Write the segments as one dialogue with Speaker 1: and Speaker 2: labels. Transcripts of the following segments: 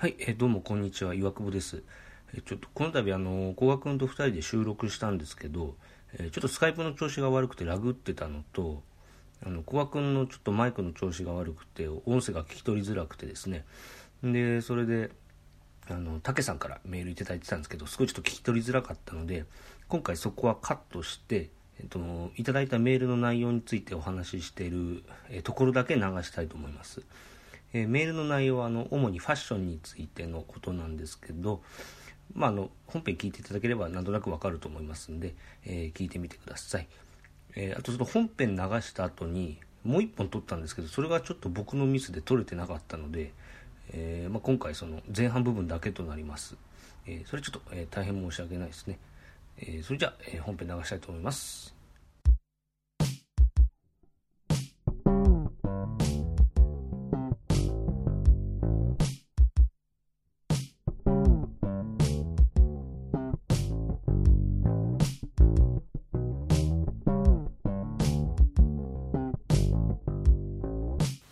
Speaker 1: はい、えどうもこんにちは。岩久保です、えちょっとこの度あの古賀君と2人で収録したんですけど、えちょっとスカイプの調子が悪くてラグってたのとあの古賀君のちょっとマイクの調子が悪くて音声が聞き取りづらくてですね。でそれであの竹さんからメールいただいてたんですけどすごいちょっと聞き取りづらかったので今回そこはカットして、えっと、いただいたメールの内容についてお話ししている、えところだけ流したいと思います、えーメールの内容はあの主にファッションについてのことなんですけど、まあ、あの本編聞いていただければなんとなくわかると思いますんで、えー聞いてみてください、えーあとその本編流した後にもう一本撮ったんですけどそれがちょっと僕のミスで撮れてなかったので、えまあ、今回その前半部分だけとなります、えそれちょっと、え大変申し訳ないですね、えそれじゃあ、え本編流したいと思います。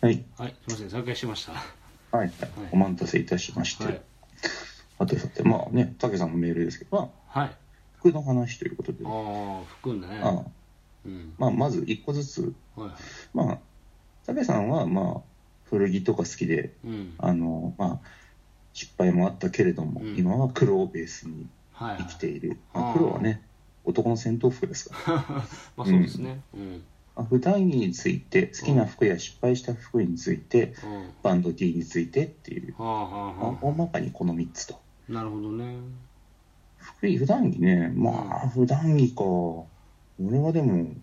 Speaker 2: はい、
Speaker 1: はいすいません再開しました。
Speaker 2: はい、はい、お待たせいたしまして、
Speaker 1: はい。
Speaker 2: さてさて、まあね、竹さんのメールですけど、まあ、
Speaker 1: はい
Speaker 2: 服の話ということで、
Speaker 1: ああ服ね。
Speaker 2: ああ。
Speaker 1: うん。
Speaker 2: まあ、まず一個ずつ、
Speaker 1: はい
Speaker 2: まあ、竹さんは、まあ、古着とか好きで、
Speaker 1: うん。
Speaker 2: あの、まあ、失敗もあったけれども、
Speaker 1: うん。
Speaker 2: 今は黒をベースに
Speaker 1: はいはい。
Speaker 2: 生きている。
Speaker 1: ああ
Speaker 2: まあ、黒はね、男の戦闘服ですから。
Speaker 1: まあそうですね。うん。
Speaker 2: まあ普段着について、好きな服や失敗した服について、
Speaker 1: うん
Speaker 2: バンド T についてっていう、
Speaker 1: はあはあ
Speaker 2: まあ
Speaker 1: は
Speaker 2: 大まかにこの3つと。
Speaker 1: あなるほどね
Speaker 2: 服普段着ね、まあ、普段着か。俺はでも、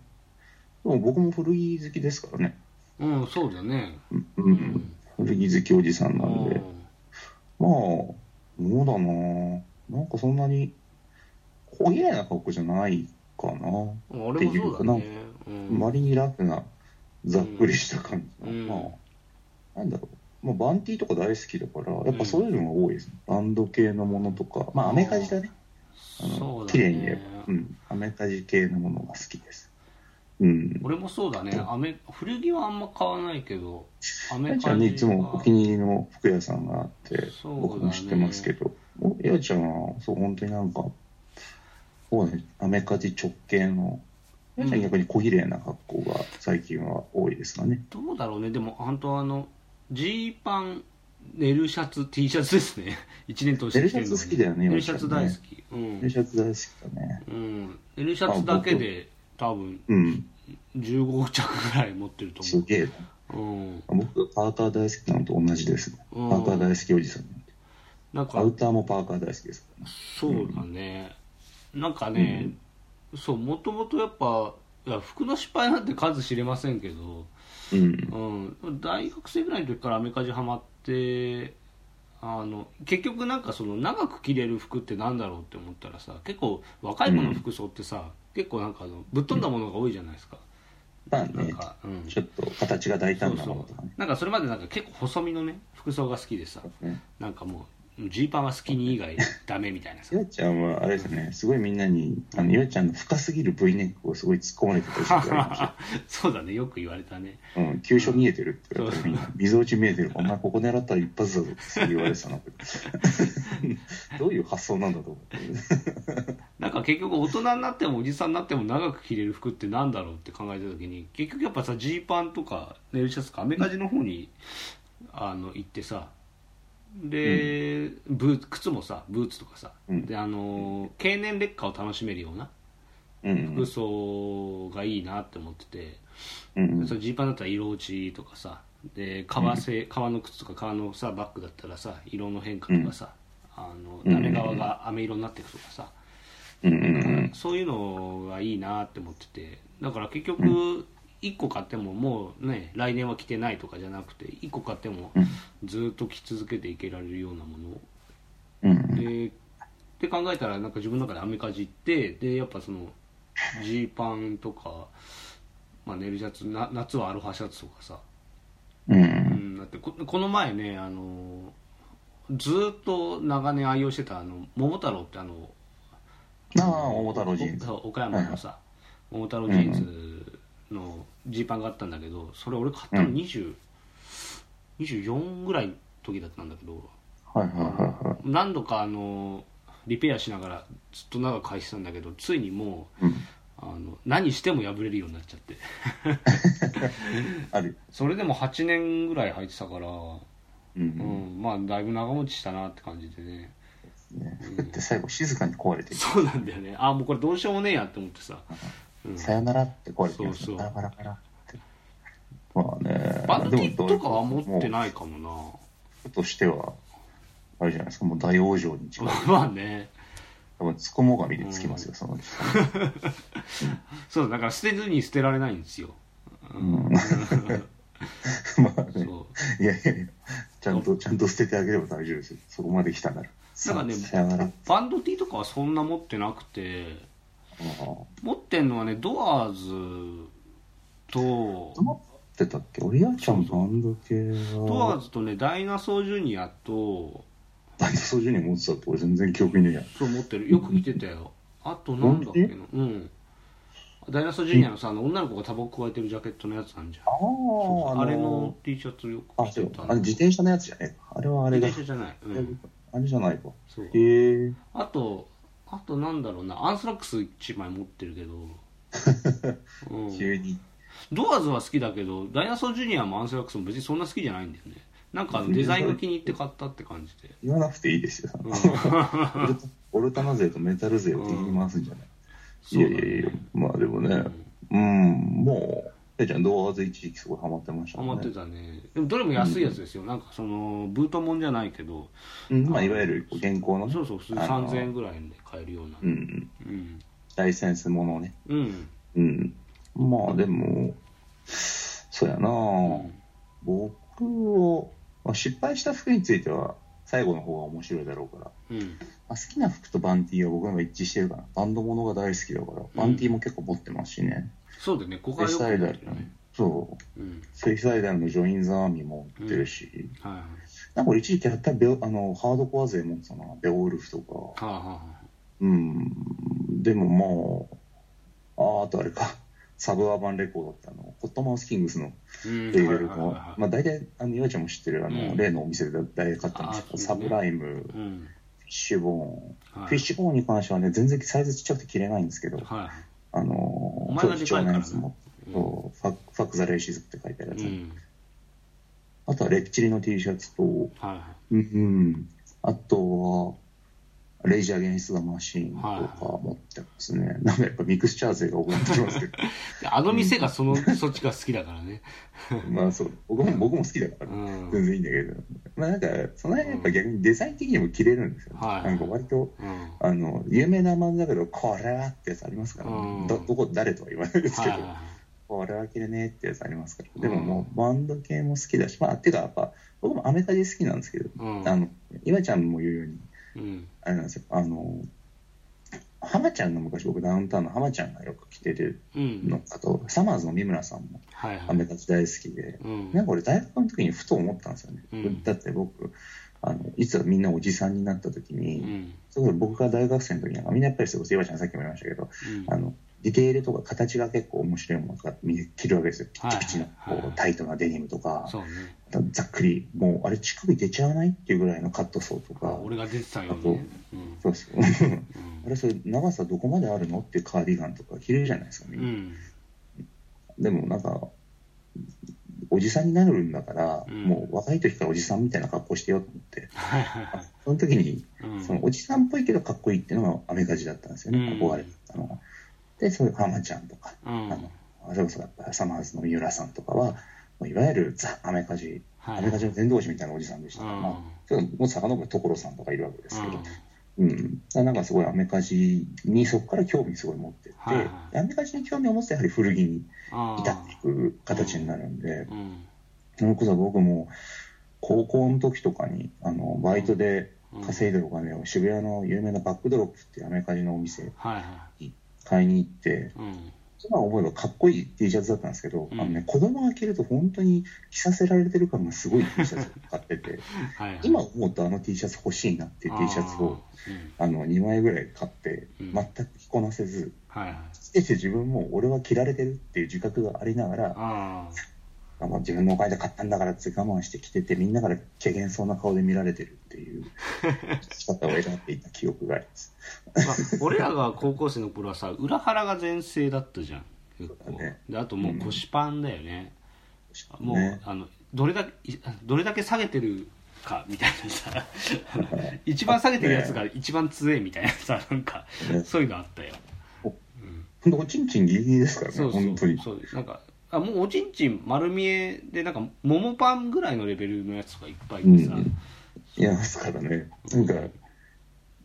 Speaker 2: でも僕も古着好きですからね。
Speaker 1: うんそうだね
Speaker 2: うん、
Speaker 1: う
Speaker 2: うん古着好きおじさんなんで。まあ、どうだな。なんかそんなに、小綺麗な格好じゃないかな。
Speaker 1: うん俺もそうだねうん
Speaker 2: 割にラフな、ざっくりした感じの。
Speaker 1: うん
Speaker 2: まあ、なんだろう。まあ、バンティーとか大好きだから、やっぱそういうのが多いですね。バンド系のものとか、まあ、アメカジだね。綺麗に言えば
Speaker 1: ね、
Speaker 2: うん、アメカジ系のものが好きです。うん。
Speaker 1: 俺もそうだねアメ古着はあんま買わないけどアメ
Speaker 2: じゃあね、いつもお気に入りの服屋さんがあって、
Speaker 1: ね
Speaker 2: 僕も知ってますけど、おエアちゃんは、そう、本当になんか、そうね、アメカジ直系の、エアちゃん。逆に小綺麗な格好が最近は多いですかね。
Speaker 1: どうだろうね。でも本当あのジーパンネルシャツ T シャツですね。一年通して着てるの
Speaker 2: ネルシャツ好きだよね
Speaker 1: ネルシャツ大好
Speaker 2: 今
Speaker 1: きうん。
Speaker 2: ネルシャツ大好きだね。
Speaker 1: うん。ネルシャツだけで多分
Speaker 2: うん、
Speaker 1: 15着ぐらい持ってると思
Speaker 2: すげえな。
Speaker 1: ううん。
Speaker 2: 僕がパーカー大好きなのと同じですね。パ
Speaker 1: うん。
Speaker 2: ーカー大好きおじさんなん
Speaker 1: か
Speaker 2: アウターもパーカー大好きですからね。
Speaker 1: そうだね、なんかね、そうもともとやっぱいや服の失敗なんて数知れませんけど、
Speaker 2: うん。
Speaker 1: うん、大学生ぐらいの時からアメカジハマってあの結局なんかその長く着れる服ってなんだろうって思ったらさ結構若い子の服装ってさ、結構なんかあのぶっ飛んだものが多いじゃないですか、
Speaker 2: まあね、
Speaker 1: なんか、うん、
Speaker 2: ちょっと形が大胆なものとかね。
Speaker 1: そうなんかそれまでなんか結構細身のね服装が好きでさ
Speaker 2: ね。
Speaker 1: なんかもうジーパンはスキニー以外ダメみたいなさ
Speaker 2: ゆあちゃんはあれですね、すごいみんなに、あの、ゆあちゃんの深すぎる V ネックをすごい突っ込まれてた時期がありました。
Speaker 1: そうだねよく言われたね
Speaker 2: うん、急所見えてるって言われたらみんな、溝落ち見えてる。お前ここ狙ったら一発だぞって言われてたの。どういう発想なんだと思って。
Speaker 1: なんか結局大人になってもおじさんになっても長く着れる服ってなんだろうって考えた時に結局やっぱさジーパンとかネルシャツとかアメカジの方にあの行ってさで、ブーツ靴もさブーツとかさ、
Speaker 2: うん。
Speaker 1: であの経年劣化を楽しめるような
Speaker 2: うん
Speaker 1: 服装がいいなって思ってて、
Speaker 2: うん。うん。
Speaker 1: ジーパンだったら色落ちとかさで革製、革の靴とか革のさバッグだったらさ色の変化とかさ、あの
Speaker 2: うん。
Speaker 1: ダメ側が飴色になっていくとかさ、
Speaker 2: うんうん
Speaker 1: そういうのがいいなって思っててだから結局1個買ってももうね来年は着てないとかじゃなくて1個買っても
Speaker 2: うん
Speaker 1: ずっと着続けていけられるようなものを
Speaker 2: うんうん。
Speaker 1: でって考えたらなんか自分の中でアメカジってでやっぱそのジーパンとか、まあ、ネルシャツな夏はアロハシャツとかさ、
Speaker 2: う。
Speaker 1: うんん、だってここの前ねあのずーっと長年愛用してたあの桃太郎ってあの
Speaker 2: ああ、桃太郎ジーンズ。
Speaker 1: 岡山のさ、桃太郎ジーンズのジーパンがあったんだけどそれ俺買ったの20、24ぐらいの時だったんだけど
Speaker 2: はいはいはいはい。
Speaker 1: 何度かあのリペアしながらずっと長く返してたんだけどついにもう
Speaker 2: うん。
Speaker 1: あの何しても破れるようになっちゃって
Speaker 2: ある。
Speaker 1: それでも8年ぐらい履いてたから、
Speaker 2: う。
Speaker 1: うんん、まあだいぶ長持ちしたなって感じでね
Speaker 2: ね、服って最後静かに壊れてる。
Speaker 1: そうなんだよねあもうこれどうしようもねえやって思ってさ、うん、
Speaker 2: さよならって壊れバラバラバラって。まあね。
Speaker 1: バンドキとかは持って
Speaker 2: い。
Speaker 1: ないかも
Speaker 2: もうとしては、あれじゃないですか、もう大往生に近い。
Speaker 1: な まあね
Speaker 2: 多分、つこもがみでつきますよ、そのうち。
Speaker 1: そうだから捨てずに捨てられないんですよ、
Speaker 2: うん。まあね。
Speaker 1: そ
Speaker 2: いやいやいや、ちゃんと、ちゃんと捨ててあげれば大丈夫ですよ。そこまで来たなら。
Speaker 1: なんか
Speaker 2: ら。
Speaker 1: うバンド T とかはそんな持ってなくて
Speaker 2: あ
Speaker 1: 持ってんのはねドアーズと
Speaker 2: あ。持ってたっけ？俺やちゃんバンド系は、
Speaker 1: ドアーズとねダイナソージュニアと
Speaker 2: ダイナソージュニア持ってたって俺全然記憶にねえやん。
Speaker 1: そう持ってるよく着てたよあとなんだっけな？うんダイナソージュニアのさあの女の子がタバコ加えてるジャケットのやつなんじゃん
Speaker 2: ああ、
Speaker 1: あれの T シャツよく着てた。
Speaker 2: あれ自転車のやつじゃね。あれはあれだ。
Speaker 1: 自転車じゃない、うん、
Speaker 2: あれじゃないか。
Speaker 1: そう
Speaker 2: へえ。
Speaker 1: あとあとなんだろうなアンスラックス1枚持ってるけど、うん、
Speaker 2: 急に。
Speaker 1: ドアーズは好きだけどダイナソージュニアもアンスラックスも別にそんな好きじゃないんだよね。なんかデザインが気に入って買ったって感じで、
Speaker 2: 言わなくていいですよ。
Speaker 1: うん、
Speaker 2: オルタナ勢とメタル勢を敵に回すんじゃない、
Speaker 1: そうだね。
Speaker 2: いやいやいや、まあでもね、うん、もう、えちゃん、ドアーズ一時期すごいハマってました
Speaker 1: ハ。マってたね。でもどれも安いやつですよ、なんかそのブートもんじゃないけど。
Speaker 2: うん、まあ、いわゆる現行の。ね、
Speaker 1: そうそう普通
Speaker 2: の
Speaker 1: 3000円ぐらいで買えるような。
Speaker 2: うん、
Speaker 1: うん。
Speaker 2: ライセンスものをね。
Speaker 1: うん。
Speaker 2: うん。まあでも、そうやな、
Speaker 1: うん。
Speaker 2: 僕を、まあ、失敗した服については、最後の方が面白いだろうから。
Speaker 1: うん。
Speaker 2: まあ、好きな服とバンティーは僕の方が一致してるから、バンドものが大好きだから、バンティーも結構持ってますしね。
Speaker 1: そうだよね。ここは
Speaker 2: フェイ
Speaker 1: よく
Speaker 2: そう。
Speaker 1: うん。
Speaker 2: フェイスアイダルのジョイン・ザ・アーミーも売ってるし、なんか俺一時期やったらベオあのハードコア勢持ってたな、ベオウルフとか。
Speaker 1: はあはあは
Speaker 2: うん、でもまあ、ああとあれか、サブアーバンレコードってあの、コットマウス・キングスのレーベルのまあ大体、あの、岩ちゃんも知ってる、あの、
Speaker 1: うん。
Speaker 2: 例のお店で大体買ったんですけど、
Speaker 1: あ
Speaker 2: サブライム、フィ
Speaker 1: うん
Speaker 2: ッシュボーン、
Speaker 1: はい。
Speaker 2: フィッシュボーンに関してはね、全然サイズちっちゃくて着れないんですけど、
Speaker 1: は
Speaker 2: あの
Speaker 1: お、前
Speaker 2: 超
Speaker 1: がでかいから。
Speaker 2: なやつも、そうファファック・ザ・レイシズって書いてあるやつ、
Speaker 1: いうん。
Speaker 2: あとはレッチリの T シャツと、
Speaker 1: は
Speaker 2: うんうん、あとは、レイジ・アゲンスト・ザ・マシーンとか持ってますね。なんかやっぱミクスチャー勢が多くなってきますけど、
Speaker 1: であの店がその、そっちが好きだからね。
Speaker 2: まあそう、僕も僕も好きだから、
Speaker 1: うん。
Speaker 2: 全然いいんだけど、まあなんか、その辺やっぱ逆にデザイン的にも着れるんですよ、ね
Speaker 1: はい
Speaker 2: なんか割と、
Speaker 1: うん。
Speaker 2: あの、有名な漫画だけど、これはってやつありますから、
Speaker 1: うん。
Speaker 2: どどこ、誰とは言わないですけど、
Speaker 1: はいは
Speaker 2: これは着れねえってやつありますから、
Speaker 1: うん。
Speaker 2: でももうバンド系も好きだし、まあ、てかやっぱ、僕もアメカジ好きなんですけど。あの、岩ちゃんも言うように、
Speaker 1: うん。
Speaker 2: あれなんですよ、あの、浜ちゃんの昔僕ダウンタウンの浜ちゃんがよく着てる
Speaker 1: うん。
Speaker 2: のあと、サマーズの三村さんも
Speaker 1: はいはい。
Speaker 2: アメカジ大好きで、
Speaker 1: うん。
Speaker 2: なんか俺大学の時にふと思ったんですよね。
Speaker 1: うん
Speaker 2: だって僕、あの、いつかみんなおじさんになった時に、
Speaker 1: うん。
Speaker 2: そ僕が大学生の時なんかみんなやっぱりそれこそ岩ちゃんさっきも言いましたけど、
Speaker 1: うん
Speaker 2: あの、ディテールとか形が結構面白いものがみんな着るわけですよ。ピ
Speaker 1: はい
Speaker 2: チピチの
Speaker 1: はい
Speaker 2: こうタイトなデニムとか。ざっくり、もうあれ乳首出ちゃわないっていうぐらいのカットソーとか、
Speaker 1: 俺が出てたよ
Speaker 2: あと
Speaker 1: ね。うん。
Speaker 2: そうそう。あれそれ長さどこまであるのっていうカーディガンとか着れるじゃないですか、み
Speaker 1: うん。
Speaker 2: でもなんか、おじさんになるんだから、
Speaker 1: うん
Speaker 2: もう若い時からおじさんみたいな格好してようと思って。その時に、
Speaker 1: うん
Speaker 2: そのおじさんっぽいけどかっこいいっていうのがアメカジだったんですよね、
Speaker 1: うん
Speaker 2: 憧れてたのが。で、そういう浜ちゃんとか、
Speaker 1: うん。
Speaker 2: あの、それこそやっぱサマーズの三浦さんとかは、いわゆるザ・アメカジ、
Speaker 1: はい
Speaker 2: アメカジの伝道師みたいなおじさんでしたから、
Speaker 1: うん
Speaker 2: まあ、ちょっともう遡る所さんとかいるわけですけど、
Speaker 1: う
Speaker 2: うん。だからなんかすごいアメカジにそこから興味すごい持ってって、
Speaker 1: はいはい
Speaker 2: でアメカジに興味を持つとやはり古着に
Speaker 1: ん。
Speaker 2: 至っていく形になるんで、
Speaker 1: うん。
Speaker 2: それこそ僕も高校の時とかに、あの、バイトで稼いでるお金を渋谷の有名なバックドロップっていうアメカジのお店
Speaker 1: はいは
Speaker 2: 買いに行って、
Speaker 1: い。うん。
Speaker 2: 今思えばかっこいい T シャツだったんですけど、
Speaker 1: うん。
Speaker 2: あのね、子供が着ると本当に着させられてる感がすごい T シャツを買ってて、
Speaker 1: はいはい。
Speaker 2: 今思うとあの T シャツ欲しいなっていう T シャツを、
Speaker 1: あ
Speaker 2: の、2枚ぐらい買って、
Speaker 1: うん。
Speaker 2: 全く着こなせず、
Speaker 1: はいはい。
Speaker 2: 着てて自分も俺は着られてるっていう自覚がありながら、
Speaker 1: あ
Speaker 2: なんか自分のお金で買ったんだからって我慢して着てて、みんなから怪げそうな顔で見られてるっていう 仕方を選んでいた記憶があります。
Speaker 1: まあ、俺らが高校生の頃はさ裏腹が全盛だったじゃん。結構。
Speaker 2: ね。
Speaker 1: であともう腰パンだよね、もう、
Speaker 2: ね
Speaker 1: あのどれだけいどれだけ下げてるかみたいなさ。一番下げてるやつが一番強いみたいなさなんか
Speaker 2: ね。
Speaker 1: そういうのあったよ。
Speaker 2: ほんとおちんちんギリギリですからね、
Speaker 1: そうそう。
Speaker 2: 本当に。
Speaker 1: そうなんかあもうおちんちん丸見えでなんか桃パンぐらいのレベルのやつがいっぱいいてさ、
Speaker 2: うんいや、ですからね、なんか、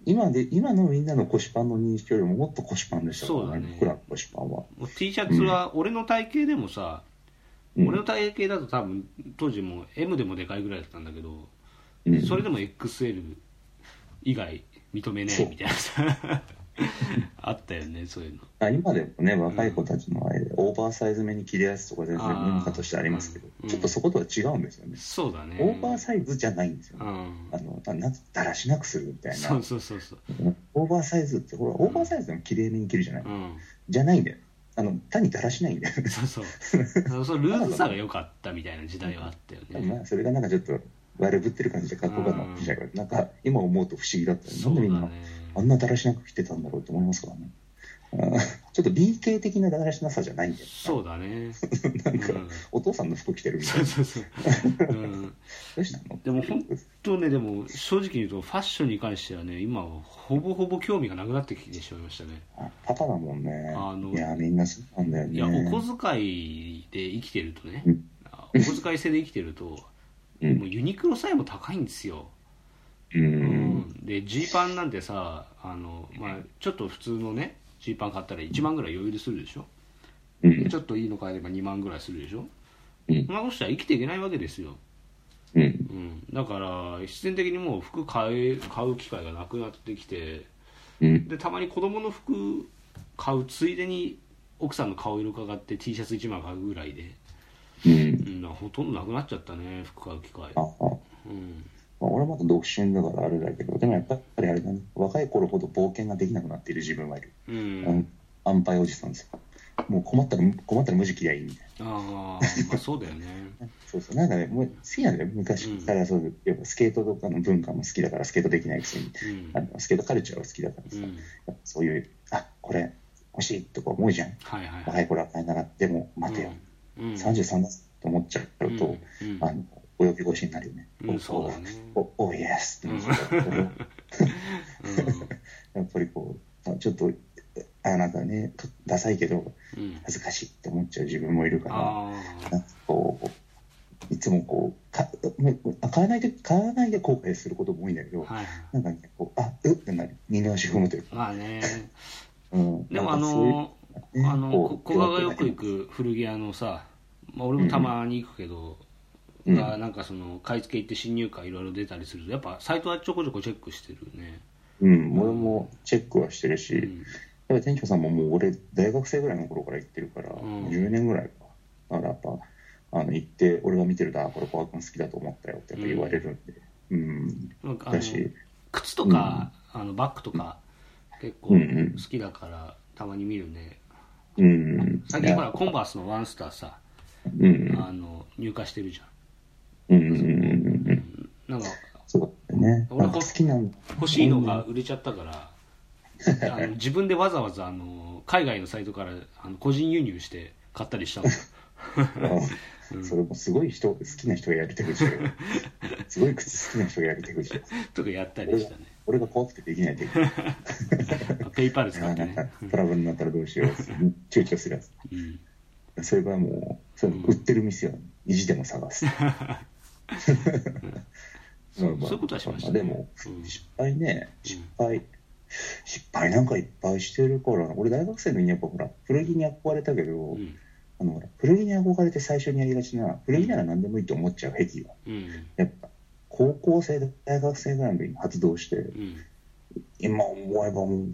Speaker 2: 今で、今のみんなの腰パンの認識よりももっと腰パンでしたから
Speaker 1: そうだね。
Speaker 2: 僕らの腰パンは。
Speaker 1: もう T シャツは俺の体型でもさ、
Speaker 2: うん。
Speaker 1: 俺の体型だと多分当時もう M でもでかいぐらいだったんだけど、
Speaker 2: うん。
Speaker 1: それでも XL 以外認めねえみたいなさ あったよねそういうの。
Speaker 2: あ今でもね、若い子たちの間で、オーバーサイズ目に着るやつとか全然文化としてありますけど、
Speaker 1: うん。
Speaker 2: ちょっとそことは違うんですよね。
Speaker 1: そうだね。
Speaker 2: オーバーサイズじゃないんですよね。
Speaker 1: うん。
Speaker 2: あの、だらしなくするみたいな。
Speaker 1: そうそうそうそう。
Speaker 2: オーバーサイズって、ほら、オーバーサイズでも綺麗めに着るじゃない、
Speaker 1: うん。
Speaker 2: じゃないんだよ。あの、単にだらしないんだよ。
Speaker 1: そうそう。そのルーズさが良かったみたいな時代はあったよね。
Speaker 2: まあ、それがなんかちょっと悪ぶってる感じでかっこよかったなん。か、今思うと不思議だったよね。なんでみんな、あんなだらしなく着てたんだろうと思いますからね。ちょっと B 系的なだらしなさじゃないんだよ。
Speaker 1: そうだね。
Speaker 2: なんか、
Speaker 1: うん。
Speaker 2: お父さんの服着てるみたいな。
Speaker 1: そうそうそう、うん、
Speaker 2: どうしたの？
Speaker 1: でも本当ねでも正直に言うとファッションに関してはね今はほぼほぼ興味がなくなってきてしまいましたね。
Speaker 2: あパパだもんね。
Speaker 1: あの
Speaker 2: いや、みんなそうなんだよね。
Speaker 1: いやお小遣いで生きてるとね。
Speaker 2: うん。
Speaker 1: あお小遣い制で生きてると
Speaker 2: うん。
Speaker 1: もうユニクロさえも高いんですよ、
Speaker 2: う。
Speaker 1: うんん、でジーパンなんてさあの、まあ、ちょっと普通のねジーパン買ったら1万ぐらい余裕でするでしょ？
Speaker 2: うん。
Speaker 1: ちょっといいの買えれば2万ぐらいするでしょ？
Speaker 2: うん
Speaker 1: そんなことしたら生きていけないわけですよ
Speaker 2: うん。
Speaker 1: うん、だから必然的にもう服買え買う機会がなくなってきて
Speaker 2: うん。
Speaker 1: でたまに子供の服買うついでに奥さんの顔色伺って T シャツ1枚買うぐらいで、
Speaker 2: うん。
Speaker 1: うん、ほとんどなくなっちゃったね服買う機会。うん
Speaker 2: まあ、俺はまだ独身だからあれだけど、でもやっぱりあれだね、若い頃ほど冒険ができなくなっている自分はいる。
Speaker 1: う
Speaker 2: うん
Speaker 1: ん、
Speaker 2: 安牌おじさんですよ。もう困ったら、困ったら無地切りゃいいみたい
Speaker 1: ああまあそうだよね
Speaker 2: な。そうそう。なんかね、もう好きなんだよ。昔からそう、やっぱスケートとかの文化も好きだから、スケートできないくせに。
Speaker 1: うん
Speaker 2: あのスケートカルチャーは好きだからさ、
Speaker 1: うん
Speaker 2: そういう、あ、これ欲しいとか思うじゃん。
Speaker 1: はいはい
Speaker 2: 若い頃は買いながら、でも待てよ。
Speaker 1: うん
Speaker 2: 33だと思っちゃうと、
Speaker 1: うん
Speaker 2: あの、泳ぎ腰になるよね。
Speaker 1: うんそうだね。
Speaker 2: お、お、イエスって言うんですけどやっぱりこう、あちょっと、あ、なんかね、ダサいけど、恥ずかしいって思っちゃう自分もいるから、
Speaker 1: あ
Speaker 2: なんかこう、いつもこう、か買わないで、買わないで後悔することも多いんだけど、
Speaker 1: あはい。
Speaker 2: なんかね、こう、あ、うってなる。二の足踏むというか。
Speaker 1: まあね。
Speaker 2: うん。
Speaker 1: でもあの
Speaker 2: ね
Speaker 1: あの古賀がよく行く古着屋のさ、まあ、俺もたまに行くけど、
Speaker 2: うん
Speaker 1: がなんかその買い付け行って新入会いろいろ出たりするとやっぱサイトはちょこちょこチェックしてるね、
Speaker 2: うん、俺もチェックはしてるし、
Speaker 1: うん、
Speaker 2: やっぱ店長さんももう俺、大学生ぐらいの頃から行ってるから、
Speaker 1: ん。
Speaker 2: 10年ぐらいか。だからやっぱ、あの、行って、俺が見てると、あ、これ小川君好きだと思ったよってやっぱ言われるんで、うん。
Speaker 1: なん
Speaker 2: だし、
Speaker 1: 靴とか、あのバッグとか結構
Speaker 2: うんうん。
Speaker 1: 好きだからたまに見るね。
Speaker 2: うん。
Speaker 1: 最近ほらコンバースのワンスターさ
Speaker 2: うん。
Speaker 1: あの入荷してるじゃ
Speaker 2: うんうんうんうん。
Speaker 1: んなんか
Speaker 2: そうだね。
Speaker 1: 俺
Speaker 2: なんか好きなん
Speaker 1: 欲しいのが売れちゃったから、あの自分でわざわざあの海外のサイトからあの個人輸入して買ったりしたもん
Speaker 2: あそれもすごい人、好きな人がやる手口だよ。すごい靴好きな人がやる手口。
Speaker 1: とかやったりしたね
Speaker 2: 俺が怖くてできない手口。
Speaker 1: ペイパル使
Speaker 2: あ
Speaker 1: ってね、
Speaker 2: トラブルになったらどうしよう。躊躇するやつ。
Speaker 1: うん、
Speaker 2: そういう場合はもう、そ売ってる店を意地でも探す。
Speaker 1: そういうことはしましたね。
Speaker 2: あでも、
Speaker 1: うん。
Speaker 2: 失敗ね、失敗、失敗なんかいっぱいしてるからな、俺大学生の時にやっぱほら、古着に憧れたけど、
Speaker 1: うん。
Speaker 2: あのほら古着に憧れて最初にやりがちな、古着なら何でもいいと思っちゃう癖が、
Speaker 1: うん。
Speaker 2: やっぱ、高校生、大学生ぐらいの時に発動して、
Speaker 1: うん。
Speaker 2: 今思えばもう、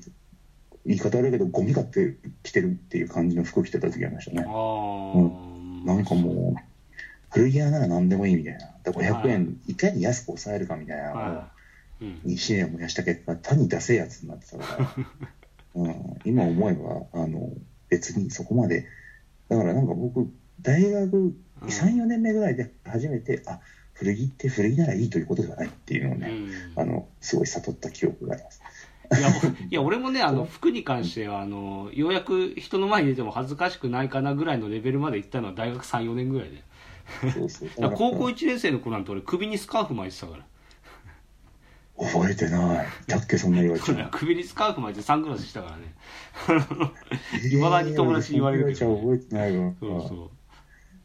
Speaker 2: 言い方悪いけど、ゴミ買って着てるっていう感じの服着てた時ありましたね。
Speaker 1: ああ、
Speaker 2: なんかもう、古着屋なら何でもいいみたいな。だから500
Speaker 1: はい。
Speaker 2: 円、いかに安く抑えるかみたいな。のを、
Speaker 1: はうん。
Speaker 2: に試練を燃やした結果、単に出せやつになってたから、うん、今思えば、あの、別にそこまで、だからなんか僕、大学
Speaker 1: うん。
Speaker 2: 3、4年目ぐらいで初めて、あ古着って古着ならいいということではないっていうのをね、
Speaker 1: うん。
Speaker 2: あのすごい悟った記憶があります。
Speaker 1: いや僕 いや俺もねあの服に関してはあのようやく人の前に出ても恥ずかしくないかなぐらいのレベルまで行ったのは大学34年ぐらいで
Speaker 2: そうそう
Speaker 1: 高校1年生の子なんて俺首にスカーフ巻いてたから
Speaker 2: 覚えてない。だっけ、そんな言われちゃう。
Speaker 1: 首にスカーフ巻いてサングラスしたからね いまだに友達に言われるけどね
Speaker 2: 覚えてないわ。
Speaker 1: そうそう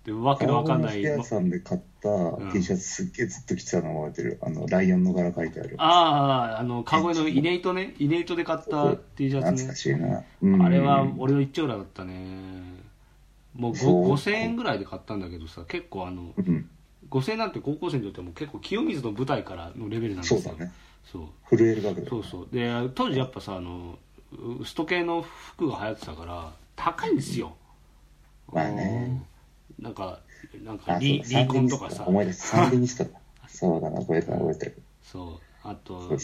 Speaker 1: でわけのわかんない
Speaker 2: 屋さんで買った T シャツすっげえずっと着てたの覚えてる。あの、ライオンの柄書いてある。
Speaker 1: あああの川越のイネイトねイネイトで買った T シャツね
Speaker 2: 懐かしいな。うん
Speaker 1: あれは俺の一丁羅だったねもう
Speaker 2: そう。
Speaker 1: ご5000円ぐらいで買ったんだけどさ結構あの
Speaker 2: うん、
Speaker 1: 5000円なんて高校生にとってはもう結構清水の舞台からのレベルなんですよ。
Speaker 2: そうだね。
Speaker 1: そう。
Speaker 2: 震えるわけだ
Speaker 1: そうそう。で当時やっぱさあのウスト系の服が流行ってたから高いんですよ。
Speaker 2: まあね。
Speaker 1: うんなんかなん
Speaker 2: あ
Speaker 1: かリリーコンとかさ。
Speaker 2: サンデニスト思い出す。サンデニストだ。そうだな、覚えてる覚えてる。
Speaker 1: そう。あと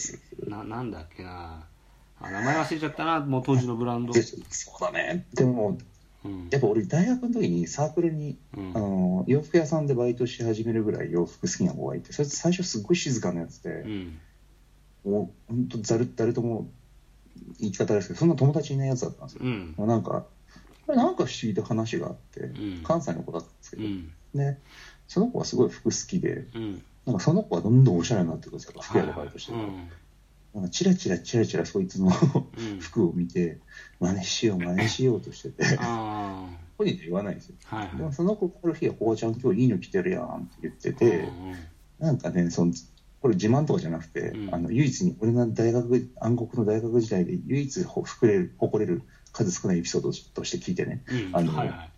Speaker 1: ななんだっけな。あ名前忘れちゃったなもう当時のブランド。
Speaker 2: でそうだね。でも、
Speaker 1: うん
Speaker 2: やっぱ俺大学の時にサークルに、
Speaker 1: うん。
Speaker 2: あの洋服屋さんでバイトし始めるぐらい洋服好きな子がいてそれって最初すっごい静かなやつで、
Speaker 1: うん。
Speaker 2: もう本当ざる誰とも言い方ですけどそんな友達いないやつだったんですよ、
Speaker 1: うん。
Speaker 2: もうなんかこれなんか不思議な話があって、
Speaker 1: ん。
Speaker 2: 関西の子だったんですけど、
Speaker 1: うん。
Speaker 2: でその子はすごい服好きで
Speaker 1: うん。
Speaker 2: なんかその子はどんどんおしゃれになってくるんですよ。服屋でバイトしてると、
Speaker 1: うん
Speaker 2: なんかチラチラチラチラそいつの
Speaker 1: うん。
Speaker 2: 服を見て真似しよう真似しようとしてて。
Speaker 1: あ
Speaker 2: 本人で言わないんですよ。
Speaker 1: あはいはい。
Speaker 2: でもその子から日は「ここちゃん今日いいの着てるやん」って言ってて、
Speaker 1: うん
Speaker 2: なんかねそのこれ自慢とかじゃなくて、
Speaker 1: うん。
Speaker 2: あの唯一に俺が大学暗黒の大学時代で唯一ほ膨れる誇れる数少ないエピソードとして聞いてね。
Speaker 1: うん。
Speaker 2: あの
Speaker 1: はいはい。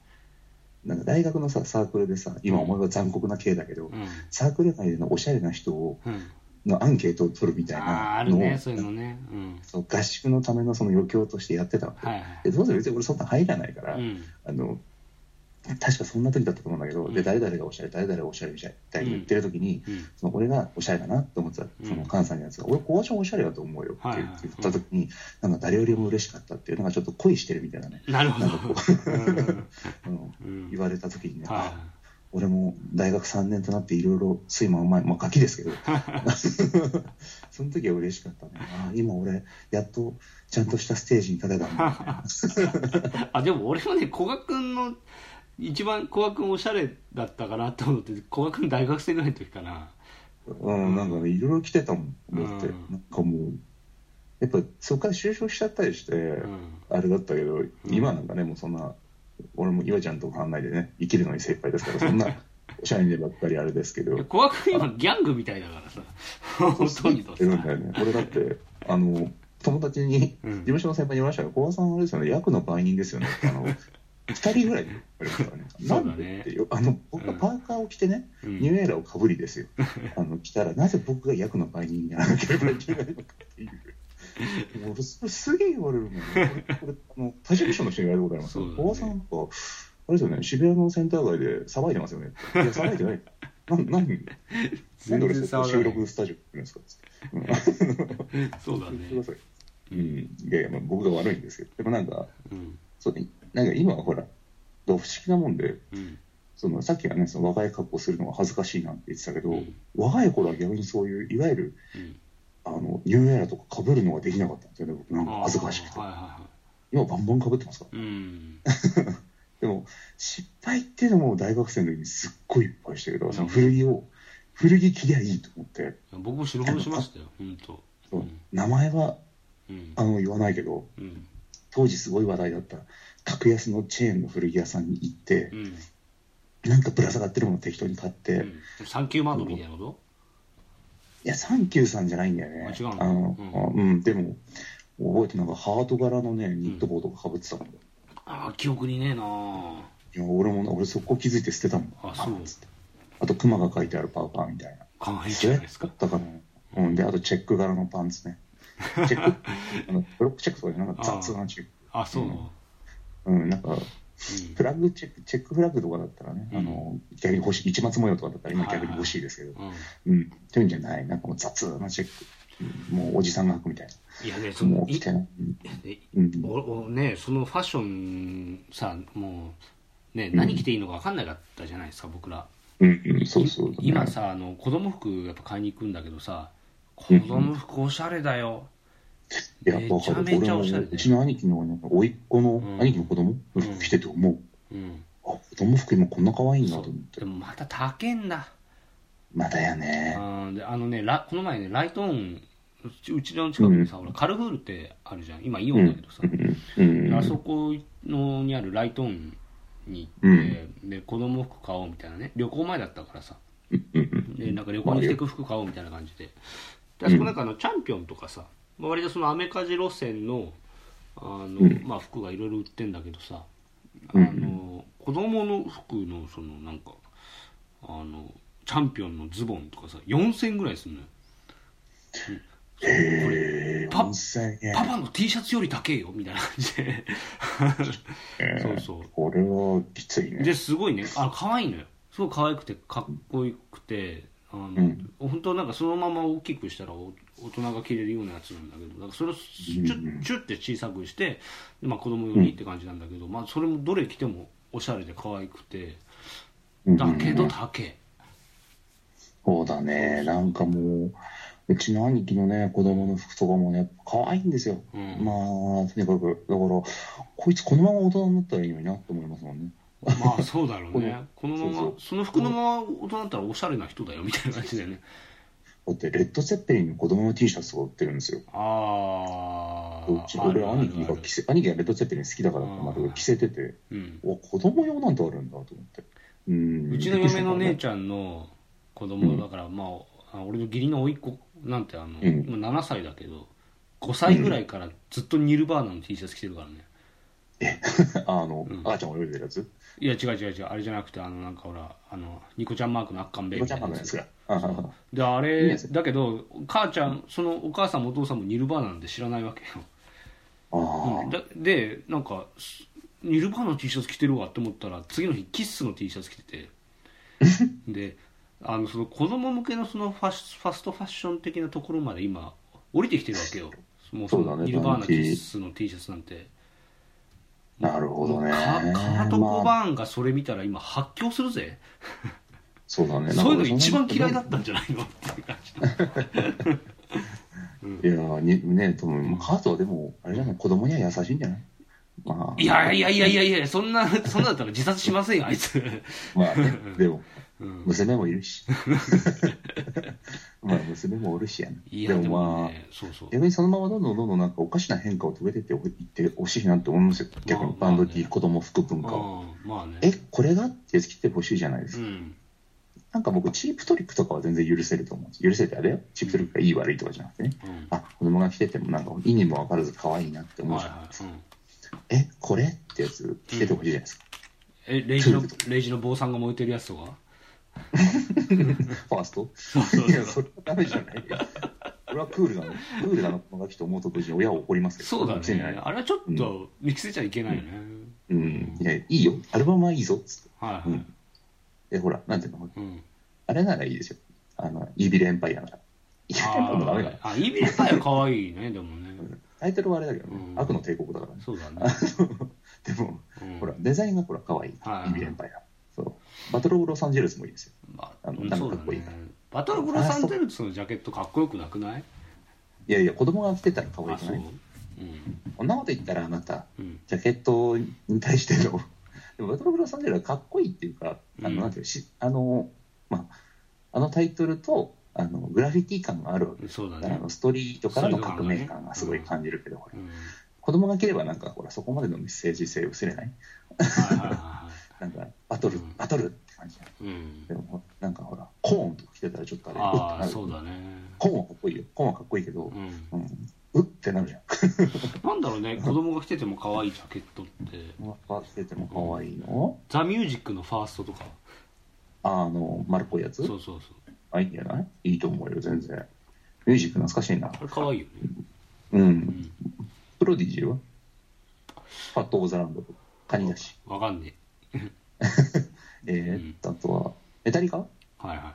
Speaker 2: なんか大学のさサークルでさ今思えば残酷な系だけど、
Speaker 1: うん。
Speaker 2: サークル内でのおしゃれな人を
Speaker 1: うん
Speaker 2: のアンケートを取るみたいな
Speaker 1: ある
Speaker 2: のを、
Speaker 1: ねそういうのね。うん。
Speaker 2: そう合宿のためのその余興としてやってたわけ、
Speaker 1: はいはい。
Speaker 2: でどうせ別に俺そんな入らないから、
Speaker 1: うん。
Speaker 2: あの確かそんな時だったと思うんだけど、
Speaker 1: うん。
Speaker 2: で誰々がおしゃれ誰々がおしゃれみたいに言ってる時に、
Speaker 1: うん。
Speaker 2: その俺がおしゃれだなって思ってた
Speaker 1: うん。
Speaker 2: その関西のやつが、俺小橋おしゃれだと思うよって言った時に、なんか誰よりも嬉しかったっていうのがちょっと恋してるみたいなね、
Speaker 1: なるほど。
Speaker 2: なんかこう 言われた時にね、
Speaker 1: はい。
Speaker 2: あ俺も大学3年となっていろいろ睡魔うまい、まあガキですけど、その時は嬉しかったね。ああ、今俺、やっとちゃんとしたステージに立てた。
Speaker 1: あでも俺もね古賀君の一番古賀君おしゃれだったかなと思って古賀君大学生ぐらいの時かな。
Speaker 2: うん、なんかね、いろいろ来てたもん、だって、
Speaker 1: うん。
Speaker 2: なんかもう、やっぱそこから就職しちゃったりして、
Speaker 1: うん。
Speaker 2: あれだったけど、今なんかね、もうそんな、俺も岩ちゃんと考えてね、生きるのに精一杯ですから、そんな、おしゃれにばっかりあれですけど、
Speaker 1: 古賀君今ギャングみたいだからさ本当にと
Speaker 2: いるんだよね。俺だって、あの、友達に、
Speaker 1: うん
Speaker 2: 事務所の先輩に言いましたが、小川さんあれですよね、役の売人ですよね。あの、二人ぐらいで言われますから ね。なんでってよあの、僕がパーカーを着てね、
Speaker 1: うん
Speaker 2: ニューエラーをかぶりですよ。あの、来たら、なぜ僕が役の売人にならなければいけないのかっていう。俺、それすげえ言われるのよ。これ、これあの、他事務所の人に言われたことあります？よ。
Speaker 1: そうだね。
Speaker 2: 小川さんなんか、あれですよね、渋谷のセンター街で騒いでますよね。いや、騒いでない。なん、なん、で俺収録スタジオですか？うん
Speaker 1: そうだね。
Speaker 2: うん、いやいや、まあ、僕が悪いんですけど、でもなんか、
Speaker 1: うん
Speaker 2: そうね、なんか今はほら、不思議なもんで、
Speaker 1: うん
Speaker 2: そのさっきはね、その若い格好するのが恥ずかしいなんて言ってたけど、
Speaker 1: うん。
Speaker 2: 若い頃は逆にそういう、いわゆる、
Speaker 1: うん
Speaker 2: あの、ニューエラとか被るのができなかったんですよね、僕。なんか恥ずかしくて。
Speaker 1: はいはいは
Speaker 2: 今バンバン被ってますか？ら。
Speaker 1: いうん。
Speaker 2: でも、失敗っていうのも大学生の時にすっごいいっぱいしたけど、その古着を、古着着りゃいいと思って、
Speaker 1: 僕も死ぬほどしましたよ本当。
Speaker 2: そう。名前は
Speaker 1: うん。
Speaker 2: あの言わないけど、
Speaker 1: うん。
Speaker 2: 当時すごい話題だった格安のチェーンの古着屋さんに行って
Speaker 1: う、ん。
Speaker 2: なんかぶら下がってるものを適当に買って、
Speaker 1: うん。サンキューマみたいなこと？
Speaker 2: いや、サンキューさんじゃないんだよね。
Speaker 1: あ違うの？
Speaker 2: あの、うん、でも、覚えてなんかハート柄のね、ニット帽とか被ってたもん。い
Speaker 1: ああ記憶にねえなあ
Speaker 2: や、俺もね、俺そこ気づいて捨てたもん。
Speaker 1: あそう
Speaker 2: つってあと、熊が書いてあるパーカーみたいな。
Speaker 1: かわいいじゃないですか
Speaker 2: ったかな。うん、で、あとチェック柄のパンツね。チェック、あのブロックチェックとかじゃなかった雑なチェック。
Speaker 1: あそうなの？
Speaker 2: うん、なんか、
Speaker 1: うん
Speaker 2: フラッグチェック、チェックフラッグとかだったらね、
Speaker 1: うん。
Speaker 2: あの、逆に欲しい、一末模様とかだったら今逆に欲しいですけど、
Speaker 1: うん。
Speaker 2: うん、というんじゃない、なんかもう雑なチェック。うんもうおじさんが履くみたい
Speaker 1: いやねそのい
Speaker 2: う着てない。
Speaker 1: え
Speaker 2: うん。
Speaker 1: おおねそのファッションさもうね、何着ていいのか分かんなかったじゃないですか僕ら。
Speaker 2: うんうん、そうそう、ね。
Speaker 1: 今さあの子供服やっぱ買いに行くんだけどさ子供服おしゃれだよ、
Speaker 2: いや、わかる。俺も、うちの兄貴の、なんか、甥っ子の、
Speaker 1: うん。
Speaker 2: 兄貴の子供の服着てて思う。
Speaker 1: うん、
Speaker 2: あ、子供服今こんな可愛いんだ
Speaker 1: そう
Speaker 2: と思って。
Speaker 1: で。もまた高えんだ。
Speaker 2: まだやね。
Speaker 1: あであのねラこの前ねライトオンうちの近くにさ、ほらカルフールってあるじゃん。今イオンだけどさ、
Speaker 2: うん。うん。
Speaker 1: あそこのにあるライトオンに行って、で子供服買おうみたいなね。旅行前だったからさ。
Speaker 2: うん。うん。
Speaker 1: でなんか旅行にしていく服買おうみたいな感じで。であそこなんかあのチャンピオンとかさまあ割とそのアメカジ路線のあの、
Speaker 2: ん。
Speaker 1: まあ、服がいろいろ売ってんだけどさあ
Speaker 2: うん。
Speaker 1: の子供の服のそのなんかあのチャンピオンのズボンとかさ4000円ぐらいするのよ。
Speaker 2: へえ、
Speaker 1: パ
Speaker 2: 4000円。
Speaker 1: パパの T シャツより高えよみたいな感じで。そうそう。
Speaker 2: これはきついね。
Speaker 1: ですごいね。あ可愛いのよ。すごい可愛くてかっこよくてあの、
Speaker 2: ん。
Speaker 1: 本当なんかそのまま大きくしたらお大人が着れるようなやつなんだけどだからそれをチュッチュッて小さくして、でまあ、子供用にって感じなんだけど、まあ、それもどれ着てもおしゃれで可愛くてだけど高え
Speaker 2: そうだね。なんかもう、うちの兄貴のね、子供の服とかもね、やっぱ可愛いんですよ。
Speaker 1: うん。
Speaker 2: まあ、とにかく、だから、こいつこのまま大人になったらいいのになって思いますもんね。
Speaker 1: まあそうだろうね。このまま。
Speaker 2: そ
Speaker 1: の服のまま大人だったらおしゃれな人だよみたいな感じだよね
Speaker 2: だって、レッド・セッペリンの子供の T シャツが売ってるんですよ。
Speaker 1: あ
Speaker 2: うち俺、兄貴が着せ、兄貴がレッド・セッペリン好きだからまた着せてて、
Speaker 1: うん。
Speaker 2: うわ、子供用なんてあるんだと思って。うん。
Speaker 1: うちの嫁の姉
Speaker 2: ゃ
Speaker 1: ちゃんの子供だから、まああ俺の義理の甥っ子なんてあの、
Speaker 2: うん。
Speaker 1: 今7歳だけど5歳ぐらいからずっとニルバーナの T シャツ着てるからね、
Speaker 2: あの、あーちゃん泳いでるやつ？
Speaker 1: いや違う違う違う。あれじゃなくてあのなんかほらあのニコちゃんマークのアッカンベイ
Speaker 2: ニコちゃ
Speaker 1: みたいなやつ。
Speaker 2: んマンのやつが。あー
Speaker 1: であれだけど母ちゃんそのお母さんもお父さんもニルバーナなんて知らないわけよ。
Speaker 2: あ
Speaker 1: だでなんかすニルバーナの T シャツ着てるわって思ったら次の日キッスの T シャツ着てて。であのその子供向けのそのファスファストファッション的なところまで今降りてきてるわけよ。もうそのニルバーナキッスの T シャツなんて。
Speaker 2: あ、なるほどね。
Speaker 1: カカート・コ
Speaker 2: まあ
Speaker 1: バーンがそれ見たら今発狂するぜ、
Speaker 2: そうだね。
Speaker 1: そういうの一番嫌いだ
Speaker 2: っ
Speaker 1: ったんじゃないのっていう感じ
Speaker 2: いやーにね、でも、カートはでも、あれじゃない、子供には優しいんじゃない？まあ、
Speaker 1: いやいやいやいやいやそんな そんなだったら自殺しませんよあいつ。
Speaker 2: まあね、でも、
Speaker 1: うん。
Speaker 2: 娘もいるし。まあ、娘もおるしやね。
Speaker 1: いやで
Speaker 2: でもまあ、
Speaker 1: もねそうそう
Speaker 2: 逆にそのままどんどんどんどんなんかおかしな変化を遂げてっていってほしいなって思いますよ。逆に
Speaker 1: まあ
Speaker 2: バンド T、子供服文化を。
Speaker 1: うんまあね
Speaker 2: え、これがってやつ着てほしいじゃないですか。
Speaker 1: うん
Speaker 2: なんか僕、チープトリックとかは全然許せると思うんです。許せてあれよ。チープトリックがいい悪いとかじゃなくてね。
Speaker 1: うん
Speaker 2: あ、子供が着ててもなんか意味もわからず可愛いなって思う
Speaker 1: はい
Speaker 2: じゃないですか。
Speaker 1: はいうん
Speaker 2: え、これってやつ着ててほしいじゃないですか。
Speaker 1: えレイジのレイジの坊さんが燃えてるやつとか？
Speaker 2: ファースト？
Speaker 1: そうそう
Speaker 2: いや、それはダメじゃないよ。これはクールなの。クールなのがきと思うと同時に親は怒りますけど。
Speaker 1: そうだねあれはちょっと見着せちゃいけないよね、
Speaker 2: うん。いや、いいよ。アルバムはいいぞ。つって。
Speaker 1: はいはい、
Speaker 2: うんで、ほら、なんていうの？
Speaker 1: うん
Speaker 2: あれならいいですよ。あの、イービルエンパイアなら。イービルエンパイアもダメ。
Speaker 1: ああイービルパイは可愛いねでもね
Speaker 2: タイトルはあれだけどね。
Speaker 1: うん
Speaker 2: 悪の帝国だからね。
Speaker 1: そうだね、
Speaker 2: でも、
Speaker 1: うん
Speaker 2: ほら、デザインがほら、可愛い。イ
Speaker 1: はい
Speaker 2: ービルエンパイア。バトルオブロサンゼルスもいいですよ。
Speaker 1: ま
Speaker 2: あの
Speaker 1: うん
Speaker 2: なんかっこいいから。
Speaker 1: バトルブロサンゼルスのジャケットかっこよくなくない？
Speaker 2: いやいや、子供が着てたら可愛い
Speaker 1: あそう？
Speaker 2: じゃない
Speaker 1: うん。
Speaker 2: こんなこと言ったらあなた、
Speaker 1: うん。
Speaker 2: ジャケットに対しての、でもバトルオブロサンゼルスはかっこいいっていうか、あ
Speaker 1: うん。
Speaker 2: の、なんていうのし、あの、まあ、あのタイトルと、あの、グラフィティ感があるわけ。
Speaker 1: そうだね。
Speaker 2: あのストリートからの革命感がすごい感じるけど、ほら
Speaker 1: うん。
Speaker 2: 子供が着ればなんかほらそこまでのメッセージ性薄れない？
Speaker 1: はいはいは
Speaker 2: なんかバトル、
Speaker 1: うん。
Speaker 2: バトルって感じじゃん
Speaker 1: いはいうん。
Speaker 2: でもなんかほらコーンとか着てたらちょっとあれ
Speaker 1: ああそうだね。
Speaker 2: コーンはかっこいいよ。コーンはかっこいいけど、
Speaker 1: うん。
Speaker 2: うん、うってなるじゃん。
Speaker 1: なんだろうね子供が着てても可愛いジャケットって。
Speaker 2: 着てても可愛いの、
Speaker 1: ザ・ミュージックのファーストとか。
Speaker 2: あの丸っこいやつ？
Speaker 1: そうそうそう。
Speaker 2: あいいんじゃない？いいと思うよ全然。ミュージック懐かしいな。
Speaker 1: あれ可愛いよね。
Speaker 2: うん、
Speaker 1: うん。
Speaker 2: プロディジーは？ファット・オー・ザ・ランドカニだし。
Speaker 1: わかんね
Speaker 2: えーっとあとはメタリカ？
Speaker 1: えはいはい。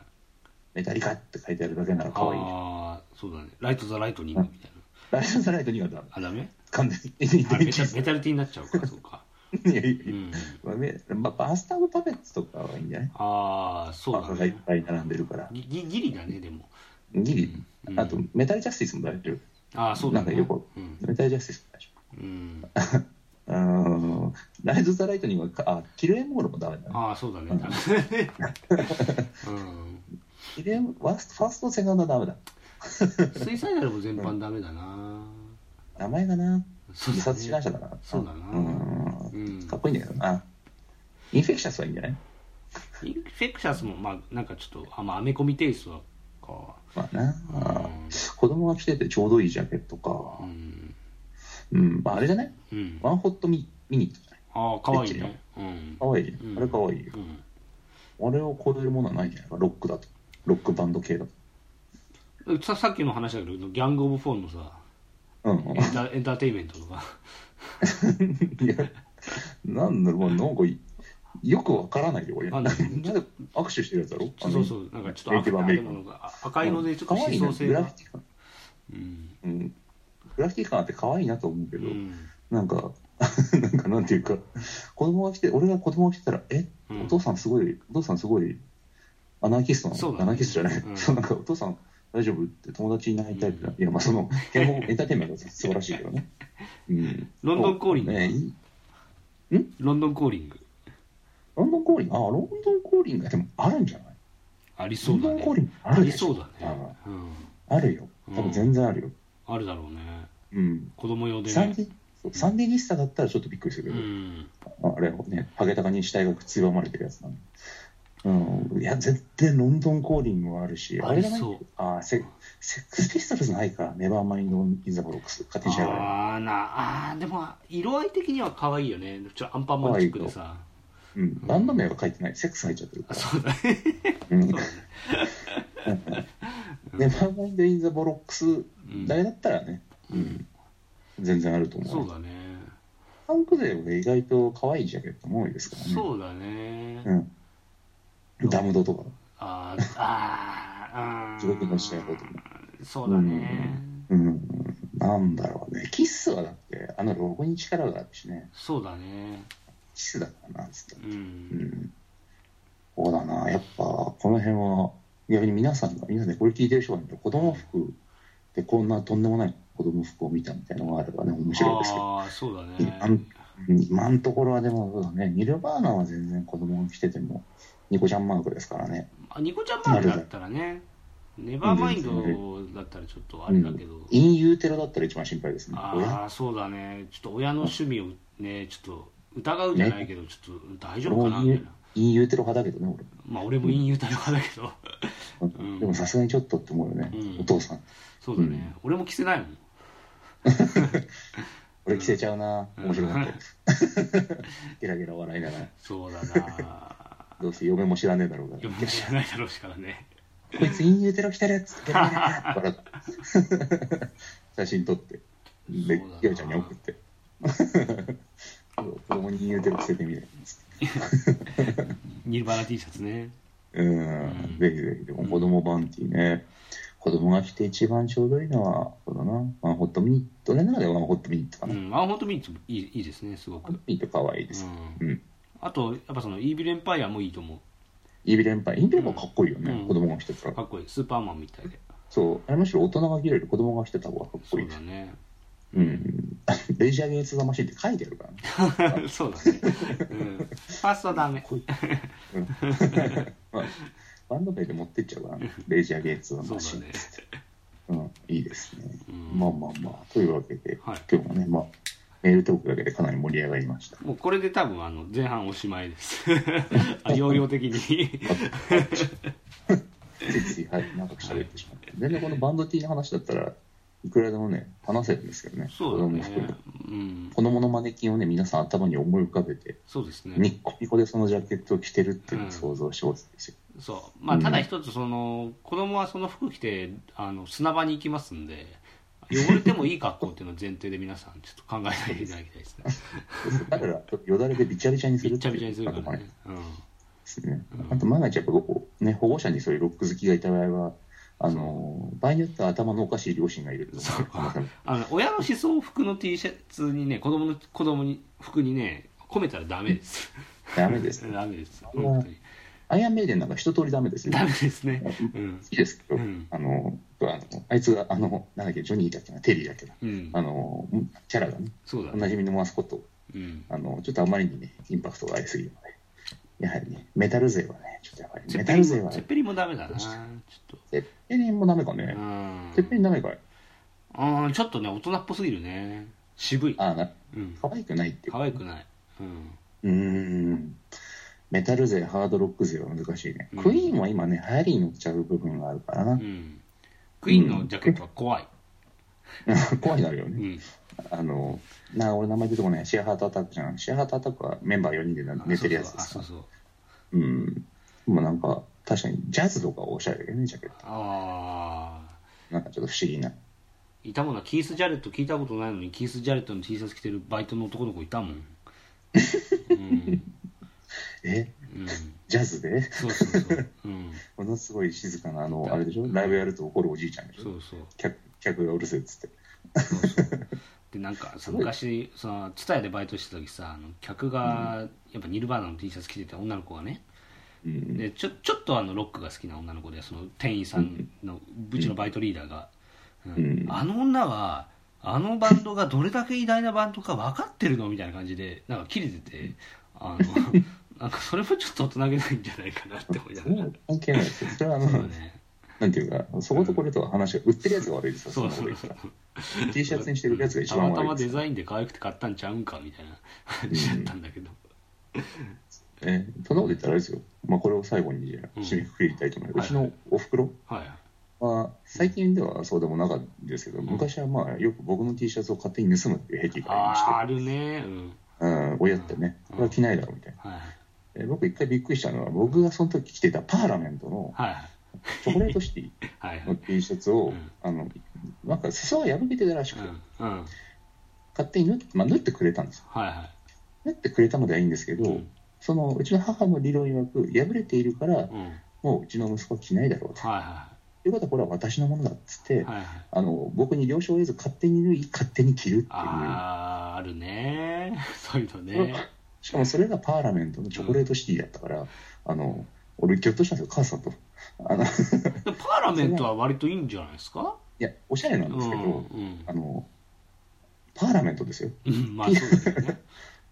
Speaker 2: メタリカって書いてあるだけなら可愛い。
Speaker 1: ああそうだね。ライト・ザ・ライトニングみたいな。
Speaker 2: ライト・ザ・ライトにはダメ。
Speaker 1: あダメ？
Speaker 2: 完全に
Speaker 1: あメタメタルティになっちゃうから そうか。
Speaker 2: いやいやいや。
Speaker 1: うん、
Speaker 2: まあめまあ、バスタブパペッツとかはいいんじゃない？
Speaker 1: ああそうだ
Speaker 2: がいっ
Speaker 1: ね
Speaker 2: ぱい並んでるから。
Speaker 1: ギリだねでも。
Speaker 2: ギリ？
Speaker 1: う。ん。
Speaker 2: あと、メタルジャスティスも大丈夫。
Speaker 1: ああそうだね。
Speaker 2: なんかよく
Speaker 1: うん、
Speaker 2: メタルジャスティスも大丈
Speaker 1: うん、
Speaker 2: 夫。うーん。ライズ・ザ・ライトニングはか、あ、キルエモールもダメだね。
Speaker 1: ああそうだね
Speaker 2: うん
Speaker 1: うん
Speaker 2: キルエファースト、セカンドはダメだ。
Speaker 1: スイサイダルも全般ダメだな
Speaker 2: 名前がな、自殺志願
Speaker 1: ね
Speaker 2: 者だから。
Speaker 1: そうだな
Speaker 2: うん。
Speaker 1: うん
Speaker 2: かっこいいんだけどな。インフェクシャスはいいんじゃない？
Speaker 1: インフェクシャスもまあなんかちょっとあまあアメコミテイストか
Speaker 2: まあな。
Speaker 1: うん
Speaker 2: 子供が着ててちょうどいいジャケット
Speaker 1: う
Speaker 2: か。
Speaker 1: ん、
Speaker 2: うん。まあ、あれじゃない？
Speaker 1: うん、
Speaker 2: ワンホットミニットじゃない？
Speaker 1: ああかわいいねうん
Speaker 2: かわいい。
Speaker 1: うん
Speaker 2: あれかわいいよ。
Speaker 1: うん
Speaker 2: あれを超えるものはないんじゃない？か。ロックだと。ロックバンド系だと。
Speaker 1: ささっきの話だけどギャング・オブ・フォーのさ
Speaker 2: うん。
Speaker 1: エンタエンターテインメントとか
Speaker 2: いや、なんだろう、まあなんかい、よくわからないよ、俺。
Speaker 1: あ
Speaker 2: なんで握手してるやつだろ？
Speaker 1: そうそうなんかちょっと赤
Speaker 2: アメリカン
Speaker 1: でちょっと思想性が。うん
Speaker 2: うん。グラフィティ感あって可愛いなと思うけど、
Speaker 1: うん。
Speaker 2: なんか、なんかなんていうか、子供が来て、俺が子供が来たら、え、
Speaker 1: うん。
Speaker 2: お父さんすごい、お父さんすごい、アナーキストなの、
Speaker 1: ね。
Speaker 2: アナーキストじゃない、
Speaker 1: うん。
Speaker 2: そうなんかお父さん大丈夫？って友達いないタイプだ。いや、まあその、エンターテインメントは素晴らしいけどね。うん。
Speaker 1: ロンドンコーリング。
Speaker 2: ねいい？
Speaker 1: ロンドンコーリング。
Speaker 2: ロンドンコーリング、あ、ロンドンコーリング？がでもあるんじゃない？
Speaker 1: ありそうだね。
Speaker 2: ロンドンコーリングあ
Speaker 1: あ
Speaker 2: るでしょ。
Speaker 1: りそうだね。うん。
Speaker 2: あるよ。多分全然あるよ。
Speaker 1: あるだろうね
Speaker 2: うん。
Speaker 1: 子供用でね
Speaker 2: サンデサンディニスタだったらちょっとびっくりする
Speaker 1: う
Speaker 2: けど、
Speaker 1: ん
Speaker 2: あれをね、ハゲタカに死体がつばまれてるやつなんで。うん。いや、絶対ロンドンコーリングはあるし、あれじゃない
Speaker 1: あ
Speaker 2: セ、セックスピストルズないか。ネバーマインド・イン・ザ・ボロックス。カティシャが。
Speaker 1: ああなあーでも色合い的には可愛いよねちょアンパンマンチックでさ
Speaker 2: うん。バンド名は書いてない。セックス入っちゃってるから。
Speaker 1: あそうだね
Speaker 2: うん。ネバーマインド・イン・ザ・ボロックス
Speaker 1: ん
Speaker 2: だったらね、うん。全然あると思う。
Speaker 1: そうだね
Speaker 2: パンク勢は意外と可愛いジャケットも多いですからね。
Speaker 1: そうだね
Speaker 2: うん。ダムドとか。
Speaker 1: あーあー
Speaker 2: 地獄の試合ことも。
Speaker 1: そうだね
Speaker 2: うん。なんだろうね。キッスはだって、あのロゴに力があるしね。
Speaker 1: そうだね
Speaker 2: キスだからな、つって。
Speaker 1: う
Speaker 2: うんん。そうだな。やっぱ、この辺は、逆に皆さんが、皆さんね、これ聞いてる人がね、子供服でこんなとんでもない子供服を見たみたいなのがあればね、面白いですけど。
Speaker 1: ああそうだ
Speaker 2: 今
Speaker 1: ね
Speaker 2: ん今のところはでもそうだね、ニルバーナは全然子供が来てても、ニコちゃんマークですからね。
Speaker 1: あニコちゃんマークだったらねネバーマインドだったらちょっとあれだけど、
Speaker 2: インユーテロだったら一番心配ですね。親？
Speaker 1: ああそうだね。ちょっと親の趣味をねちょっと疑うじゃないけど、ちょっと大丈夫かなみたいな
Speaker 2: インユーテロ派だけどね、
Speaker 1: まあ俺も陰ユータ派だけど
Speaker 2: 俺。
Speaker 1: ん
Speaker 2: でもさすがにちょっとって思うよね、
Speaker 1: うん
Speaker 2: お父さん。
Speaker 1: そうだね、俺も着せないもん
Speaker 2: 俺着せちゃうな、面白かった。ゲラゲラ笑いながら。
Speaker 1: そうだな
Speaker 2: どうせ嫁も知らねえだろうから。
Speaker 1: 読む知らないだろうしからね
Speaker 2: こいつインユーテロ来てるっつゲラゲラ笑って。写真撮って。でヨウちゃんに送って。子供にインユーテロ着せてみるっつって。
Speaker 1: ニルバーナ T シャツね
Speaker 2: うん、ぜひぜひ、でも子供バンティね。子供が来て一番ちょうどいいのは、そうだな、ワンホットミニット。俺の中ではワンホットミニットかな。
Speaker 1: うんワンホットミニットもいいいいですねすごく
Speaker 2: トミニット可愛いです。
Speaker 1: う
Speaker 2: うん。
Speaker 1: あとやっぱそのイービルエンパイアもいいと思う
Speaker 2: イビレンパイ。イビレンパイかっこいいよね、
Speaker 1: うん
Speaker 2: 子供が来てた
Speaker 1: からっ。こいいスーパーマンみたいで
Speaker 2: そう。あれむしろ大人が着れる子供が来てた方がかっこ
Speaker 1: そ
Speaker 2: いい。
Speaker 1: うだね
Speaker 2: うん。レジャーゲーツ・ザ・マシンって書いてあるからね。
Speaker 1: そうだね、うん、ファーストはダメ。
Speaker 2: うん。まあバンド名で持ってっちゃうからね。レジャーゲーツ・ザ・マシン。
Speaker 1: そうだね。
Speaker 2: うん、いいですね。
Speaker 1: うん。
Speaker 2: まあまあまあ、というわけで、
Speaker 1: はい。
Speaker 2: 今日もね、まあ、メールトークだけでかなり盛り上がりました。
Speaker 1: もうこれで多分あの前半おしまいです。あ容量的に。
Speaker 2: ついつい、はい、長く喋ってしまって。全然このバンド T の話だったらいくらでもね、話せるんですけどね。
Speaker 1: そうだね。
Speaker 2: 子供服
Speaker 1: うん。
Speaker 2: 子供のマネキンをね、皆さん頭に思い浮かべて、
Speaker 1: そうですね。
Speaker 2: ニッコニコでそのジャケットを着てるっていう想像してほしいですよ。
Speaker 1: そう。まあただ一つその子供はその服着てあの砂場に行きますんで汚れてもいい格好っていうのを前提で皆さんちょっと考えないでいただきたいですね。
Speaker 2: だから、よだれでびちゃびちゃにする
Speaker 1: びっちゃびちゃにするからね。うん。
Speaker 2: ですね。あと、万が一やっぱね、保護者にそういうロック好きがいた場合は、あの、場合によっては頭のおかしい両親がいると
Speaker 1: そう。
Speaker 2: 思う。
Speaker 1: あの親の思想服の T シャツにね子供の子供に服にね褒めたらダメです。
Speaker 2: ダメです。
Speaker 1: ダメです。
Speaker 2: うん
Speaker 1: 本当に。
Speaker 2: アイアンメイデンなんか一通りダメですよ。
Speaker 1: ダメですね。うん。
Speaker 2: いいですけど、
Speaker 1: うん。
Speaker 2: あの、あのあいつが、あの、なんだっけ、ジョニーだっけな、テリーだっけな、
Speaker 1: うん。
Speaker 2: あの、キャラがね、
Speaker 1: そうだね。
Speaker 2: おなじみのマスコット、
Speaker 1: うん。
Speaker 2: あの、ちょっとあまりにね、インパクトがありすぎるので、やはりね、メタル勢はね、ちょっとやっぱり、メタル勢は
Speaker 1: もゼッペリンもダメだなちょっと。
Speaker 2: ゼッペリンもダメかね。
Speaker 1: うん。
Speaker 2: ゼッペリンダメかい？
Speaker 1: うんちょっとね大人っぽすぎるね。渋い。
Speaker 2: ああ、な、
Speaker 1: うん。
Speaker 2: 可愛くないっていう。
Speaker 1: 可愛くない。うん。
Speaker 2: うーん。メタル勢、ハードロック勢は難しいね。
Speaker 1: うん。
Speaker 2: クイーンは今ね、流行りに乗っちゃう部分があるからな。
Speaker 1: う。ん。クイーンのジャケットは怖い。
Speaker 2: 怖いなるよね。
Speaker 1: うん
Speaker 2: あの、な、俺名前出てこない。シェアハートアタックじゃん。シェアハートアタックはメンバー4人で寝てるやつです
Speaker 1: そうそうそう。
Speaker 2: うん。でもなんか、確かにジャズとかおしゃれだよね、ジャケット。
Speaker 1: ああ
Speaker 2: なんかちょっと不思議な。
Speaker 1: いたもんなキース・ジャレット。聞いたことないのにキース・ジャレットの T シャツ着てるバイトの男の子いたもん。うん、
Speaker 2: え？
Speaker 1: うん、
Speaker 2: ジャズで？
Speaker 1: そうそうそう、うん、
Speaker 2: ものすごい静かな、あの、あれでしょ？ライブやると怒るおじいちゃんでしょ？
Speaker 1: そうそう。
Speaker 2: 客客がうるせえっつって。
Speaker 1: そうそう でなんかさ昔その蔦屋でバイトしてた時さあの客がやっぱニルバーナの T シャツ着てて女の子がね。
Speaker 2: うん。
Speaker 1: でちょちょっとあのロックが好きな女の子でその店員さんのうちのバイトリーダーが、うん。
Speaker 2: うん
Speaker 1: あの女はあのバンドがどれだけ偉大なバンドか分かってるのみたいな感じでなんか切れててあの なんかそれもちょっと大人げないんじゃないかなって思いなが
Speaker 2: は関係ないですよ。それはあの、
Speaker 1: ら
Speaker 2: なんていうか、そことこれとは話が、売ってるやつが悪いですよ、
Speaker 1: そう
Speaker 2: そ
Speaker 1: うそう。
Speaker 2: ら。T シャツにしてるやつが一
Speaker 1: たまた
Speaker 2: 番悪いですよ。
Speaker 1: まデザインで可愛くて買ったんちゃうんかみたいな話だったんだけど、
Speaker 2: えーそんなこと言ったらあれですよ。まあ、これを最後に締めくくりたいと思います。うち
Speaker 1: はい。
Speaker 2: のおふくろ
Speaker 1: は
Speaker 2: 最近ではそうでもなかったんですけど、昔はまあ、よく僕の T シャツを勝手に盗むっていう癖がありまして。
Speaker 1: あーあるね。うん。
Speaker 2: うん、親ってね、これは着ないだろうみたいな。
Speaker 1: はい
Speaker 2: えー僕一回びっくりしたのは、僕がその時着てたパーラメントの
Speaker 1: はい
Speaker 2: チョコレートシティ
Speaker 1: はいはい。
Speaker 2: の T シャツを、
Speaker 1: うん。
Speaker 2: あの、なんか裾が破けてたらしくて、
Speaker 1: うん。うん。
Speaker 2: 勝手に縫って、まあ、縫ってくれたんですよ。
Speaker 1: はいは
Speaker 2: 縫ってくれたのではいいんですけど、
Speaker 1: うん。
Speaker 2: そのうちの母の理論曰く、破れているから
Speaker 1: い、うん。
Speaker 2: もううちの息子は着ないだろうと。
Speaker 1: は
Speaker 2: ということは、これは私のものだっつって、
Speaker 1: いはいはい。はい
Speaker 2: あの僕に了承を得ず勝手に縫い、勝手に着るっていう。
Speaker 1: あーあるね。そういうのね。
Speaker 2: しかもそれがパーラメントのチョコレートシティだったから、あの俺、ぎょっとしたんですよ、母さんと。あのい
Speaker 1: でパーラメントは割といいんじゃないですか？
Speaker 2: や、おしゃれなん
Speaker 1: う
Speaker 2: ですけど、
Speaker 1: ん
Speaker 2: あのパーラメントですよ。
Speaker 1: うんまあそうだよね。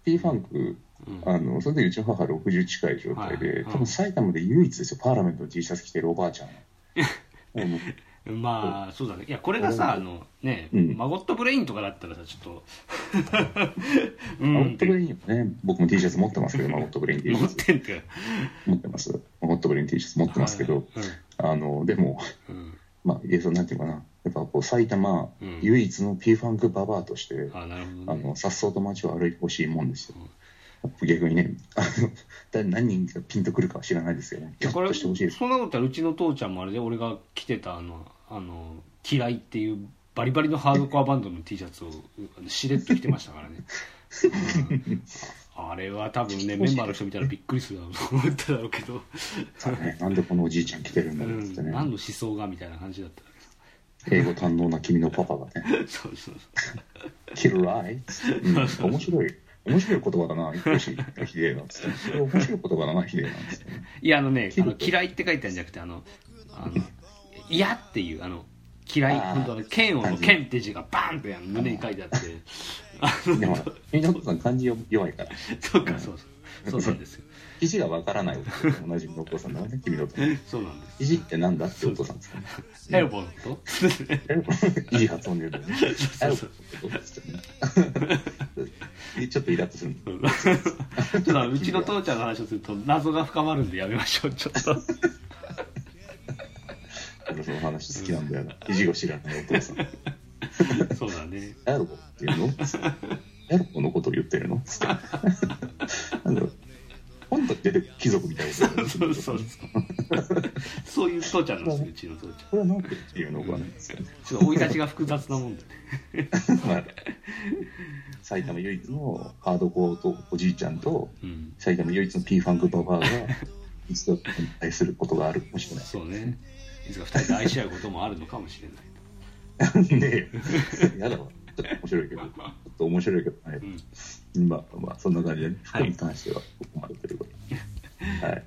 Speaker 2: P ファンク、
Speaker 1: うん。
Speaker 2: あのその時うちの母60近い状態で、
Speaker 1: はい
Speaker 2: 多分埼玉で唯一ですよ、パーラメントの T シャツ着てるおばあちゃん。
Speaker 1: まあそうだね。いやこれがさあのね、
Speaker 2: うん。
Speaker 1: マゴットブレインとかだったらさちょっと。う
Speaker 2: マゴ
Speaker 1: ん
Speaker 2: ットブレインはね、僕も T シャツ持ってますけど、マゴットブレイン T シ
Speaker 1: 持
Speaker 2: ャツ。
Speaker 1: ってんって
Speaker 2: 持ってます。マゴットブレイン T シャツ持ってますけど、あの、でも、
Speaker 1: うん。うん
Speaker 2: まあ、えそうなんていうかな、やっぱこう埼玉
Speaker 1: うん。
Speaker 2: 唯一の P ファンクババアとして、
Speaker 1: あなるほどね。
Speaker 2: あの、さっそうと街を歩いてほしいもんですよ。逆にね、あの、誰何人がピンとくるかは知らないですけどね、
Speaker 1: これ。そんなこと言ったらうちの父ちゃんもあれで俺が着てたあの「あの嫌い」っていうバリバリのハードコアバンドの T シャツをしれっと着てましたからね、うんあれは多分ねメンバーの人見たらびっくりするだろうと思っただろうけど、
Speaker 2: ね、なんでこのおじいちゃん来てるんだ
Speaker 1: うん
Speaker 2: ろうってね、
Speaker 1: 何の思想がみたいな感じだった
Speaker 2: 英語堪能な君のパパがね、
Speaker 1: そうそう
Speaker 2: キルライ？うん、面白い。面白い言葉だな、よし、ひでえな、つって。面白い言葉だな、ひでえな、つって。
Speaker 1: いやあのねあの嫌いって書いてあるんじゃなくてあのあの嫌っていうあの嫌い。本当あの剣をの剣って字がバーンって胸に書いてあって。あの
Speaker 2: でも、君のお父さん漢字弱いから、
Speaker 1: そうかそうそう。そうなんですよ。
Speaker 2: 記事がわからない同じみのお父さんだね、君の。
Speaker 1: そうなんです
Speaker 2: 記事ってなんだってお父さんですかね。
Speaker 1: エルボーのこと？
Speaker 2: いい発音で言うとね。エルボーって言ってね。ちょっとイラッとする。
Speaker 1: ちょっとうちの父ちゃんの話をすると謎が深まるんでやめましょう。ちょっと。
Speaker 2: 俺その話好きなんだよな。意地を知らないお父さん。
Speaker 1: そうだね
Speaker 2: エルボーっていうの？つってエルボーのことを言ってるの？つって。なんだろう。本当に出て貴族みたいなこと言
Speaker 1: そう
Speaker 2: ってる
Speaker 1: そうそうそういう父ちゃんなんですようちの父ちゃん
Speaker 2: これは何て言うのかなんですよね。
Speaker 1: ちょっと生い立ちが複雑なもんでね
Speaker 2: まあ、埼玉唯一のハードコアとおじいちゃんと、
Speaker 1: うん
Speaker 2: 埼玉唯一の P ファンクババアが、一度対することがあるかもしれない。
Speaker 1: そうねいつか二人で愛し合うこともあるのかもしれない
Speaker 2: ねえ、やだわ。ちょっと面白いけど、ちょっと面白いけど、はい
Speaker 1: うん
Speaker 2: まあまあ、そんな感じで、ね、
Speaker 1: はい
Speaker 2: 服に関してはここまでということで。はい。